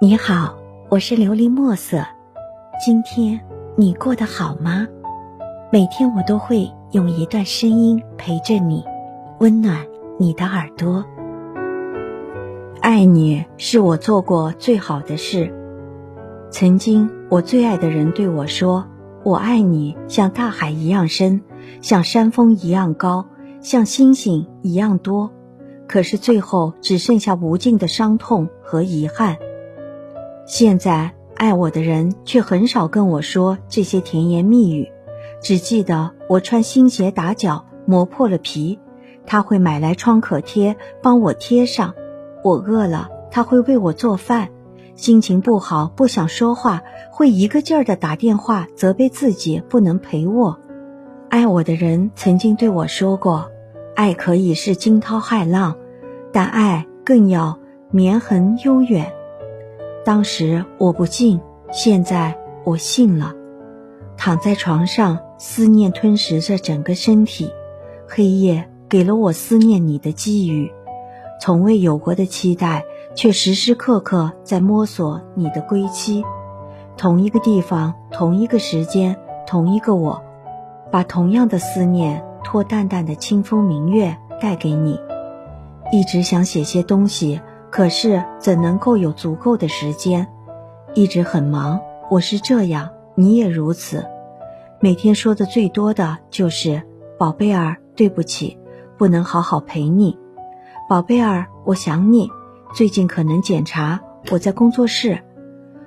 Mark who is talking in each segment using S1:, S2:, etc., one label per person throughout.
S1: 你好，我是琉璃墨色。今天你过得好吗？每天我都会用一段声音陪着你，温暖你的耳朵。爱你是我做过最好的事。曾经我最爱的人对我说：“我爱你，像大海一样深，像山峰一样高，像星星一样多。”可是最后只剩下无尽的伤痛和遗憾。现在爱我的人却很少跟我说这些甜言蜜语，只记得我穿新鞋打脚磨破了皮，他会买来创可贴帮我贴上；我饿了，他会为我做饭；心情不好不想说话，会一个劲儿的打电话责备自己不能陪我。爱我的人曾经对我说过，爱可以是惊涛骇浪，但爱更要绵恒悠远。当时我不信，现在我信了。躺在床上，思念吞噬着整个身体，黑夜给了我思念你的机遇，从未有过的期待，却时时刻刻在摸索你的归期。同一个地方，同一个时间，同一个我，把同样的思念托淡淡的清风明月带给你。一直想写些东西。可是怎能够有足够的时间？一直很忙，我是这样，你也如此。每天说的最多的就是“宝贝儿，对不起，不能好好陪你。”“宝贝儿，我想你。”最近可能检查，我在工作室。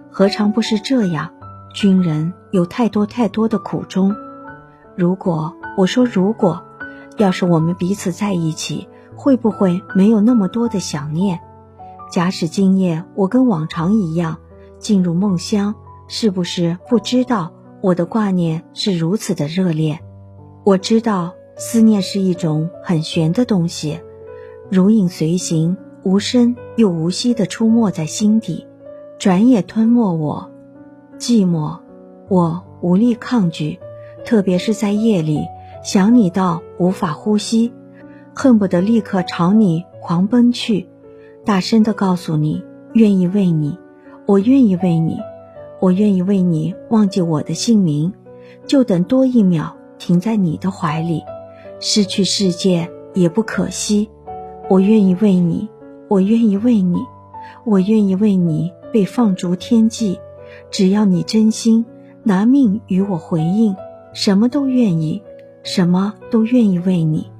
S1: 何尝不是这样？军人有太多太多的苦衷。如果我说如果，要是我们彼此在一起，会不会没有那么多的想念？假使今夜我跟往常一样进入梦乡，是不是不知道我的挂念是如此的热烈？我知道思念是一种很玄的东西，如影随形，无声又无息地出没在心底，转眼吞没我。寂寞，我无力抗拒，特别是在夜里，想你到无法呼吸，恨不得立刻朝你狂奔去。大声的告诉你，愿意为你，我愿意为你，我愿意为你忘记我的姓名，就等多一秒停在你的怀里，失去世界也不可惜。我愿意为你，我愿意为你，我愿意为你被放逐天际，只要你真心拿命与我回应，什么都愿意，什么都愿意为你。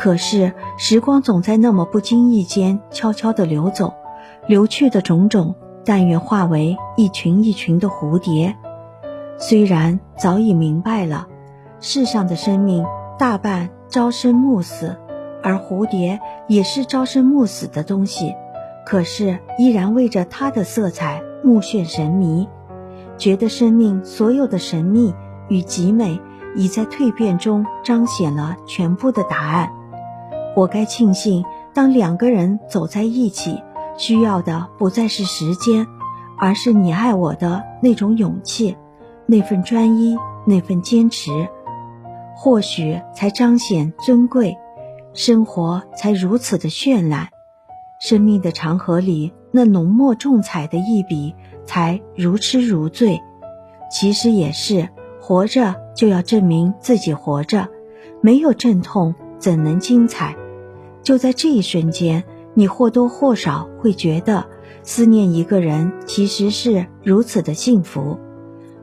S1: 可是时光总在那么不经意间悄悄地流走，流去的种种，但愿化为一群一群的蝴蝶。虽然早已明白了，世上的生命大半朝生暮死，而蝴蝶也是朝生暮死的东西，可是依然为着它的色彩目眩神迷，觉得生命所有的神秘与极美，已在蜕变中彰显了全部的答案。我该庆幸，当两个人走在一起，需要的不再是时间，而是你爱我的那种勇气，那份专一，那份坚持，或许才彰显尊贵，生活才如此的绚烂，生命的长河里那浓墨重彩的一笔才如痴如醉。其实也是，活着就要证明自己活着，没有阵痛怎能精彩？就在这一瞬间，你或多或少会觉得思念一个人其实是如此的幸福。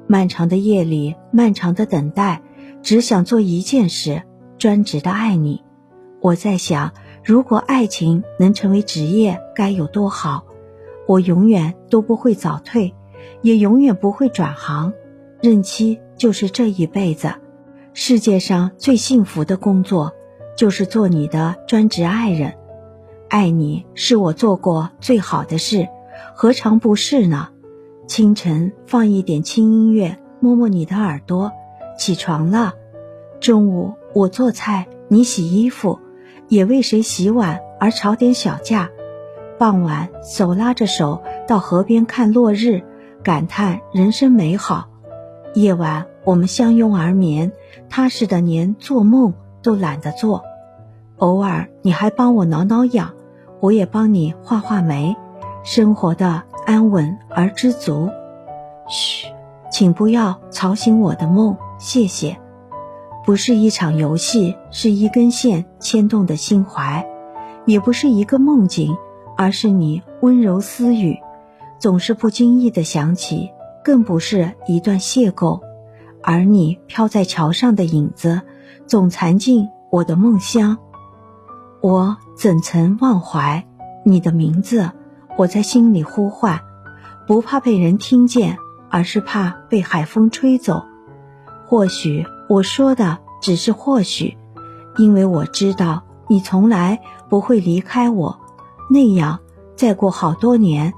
S1: 漫长的夜里，漫长的等待，只想做一件事，专职的爱你。我在想，如果爱情能成为职业，该有多好。我永远都不会早退，也永远不会转行。任期就是这一辈子，世界上最幸福的工作。就是做你的专职爱人，爱你是我做过最好的事，何尝不是呢？清晨放一点轻音乐，摸摸你的耳朵，起床了。中午我做菜，你洗衣服，也为谁洗碗而吵点小架。傍晚手拉着手到河边看落日，感叹人生美好。夜晚我们相拥而眠，踏实的连做梦都懒得做。偶尔你还帮我挠挠痒，我也帮你画画眉。生活的安稳而知足。嘘，请不要吵醒我的梦，谢谢。不是一场游戏，是一根线牵动的心怀；也不是一个梦境，而是你温柔私语，总是不经意的想起；更不是一段邂逅，而你飘在桥上的影子，总藏进我的梦乡。我怎曾忘怀你的名字？我在心里呼唤，不怕被人听见，而是怕被海风吹走。或许。我说的只是或许，因为我知道你从来不会离开我。那样，再过好多年，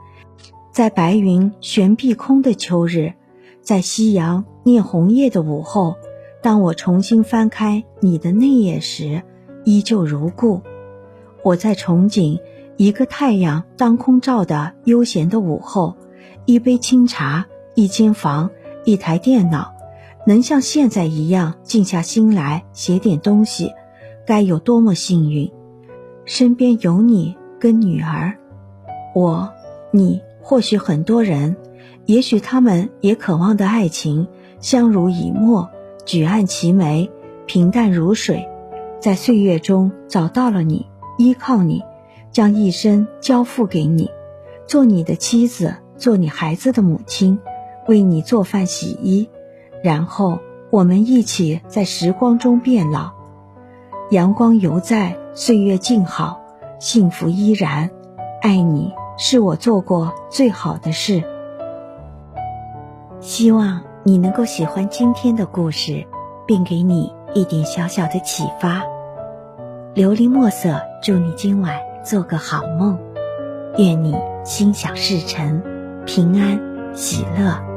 S1: 在白云悬碧空的秋日，在夕阳念红叶的午后，当我重新翻开你的内页时，依旧如故。我在憧憬一个太阳当空照的悠闲的午后，一杯清茶，一间房，一台电脑。能像现在一样静下心来写点东西，该有多么幸运！身边有你跟女儿，我、你，或许很多人，也许他们也渴望的爱情，相濡以沫，举案齐眉，平淡如水，在岁月中找到了你，依靠你，将一生交付给你，做你的妻子，做你孩子的母亲，为你做饭洗衣。然后我们一起在时光中变老，阳光犹在，岁月静好，幸福依然。爱你是我做过最好的事。希望你能够喜欢今天的故事，并给你一点小小的启发。琉璃墨色，祝你今晚做个好梦，愿你心想事成，平安喜乐。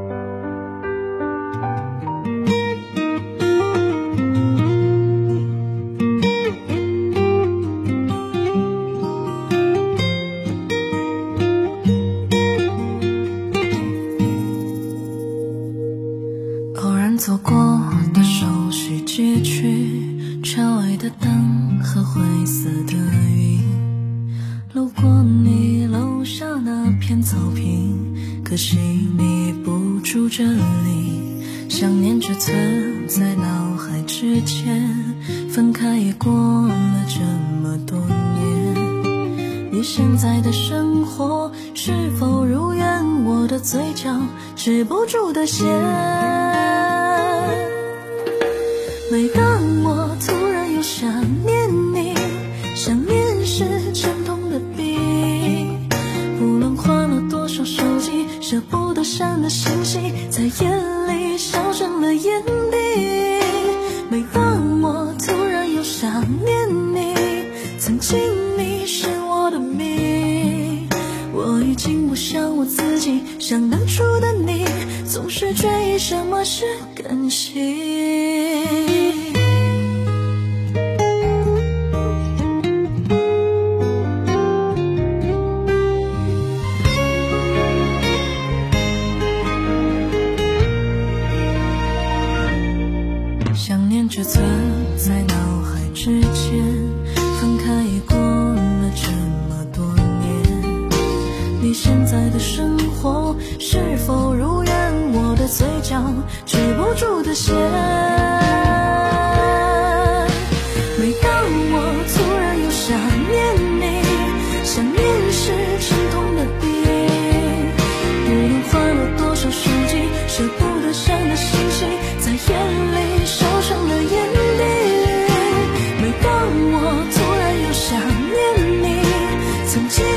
S2: 住这里，想念只存在脑海之间，分开也过了这么多年，你现在的生活是否如愿？我的嘴角止不住的咸。每当我突然又想念你，想念是沉痛的病，不论换了多少手机，舍不得删的星星，在夜里烧成了眼底。每当我突然又想念你，曾经你是我的命，我已经不像我自己，像当初的你，总是追忆什么是感情。曾经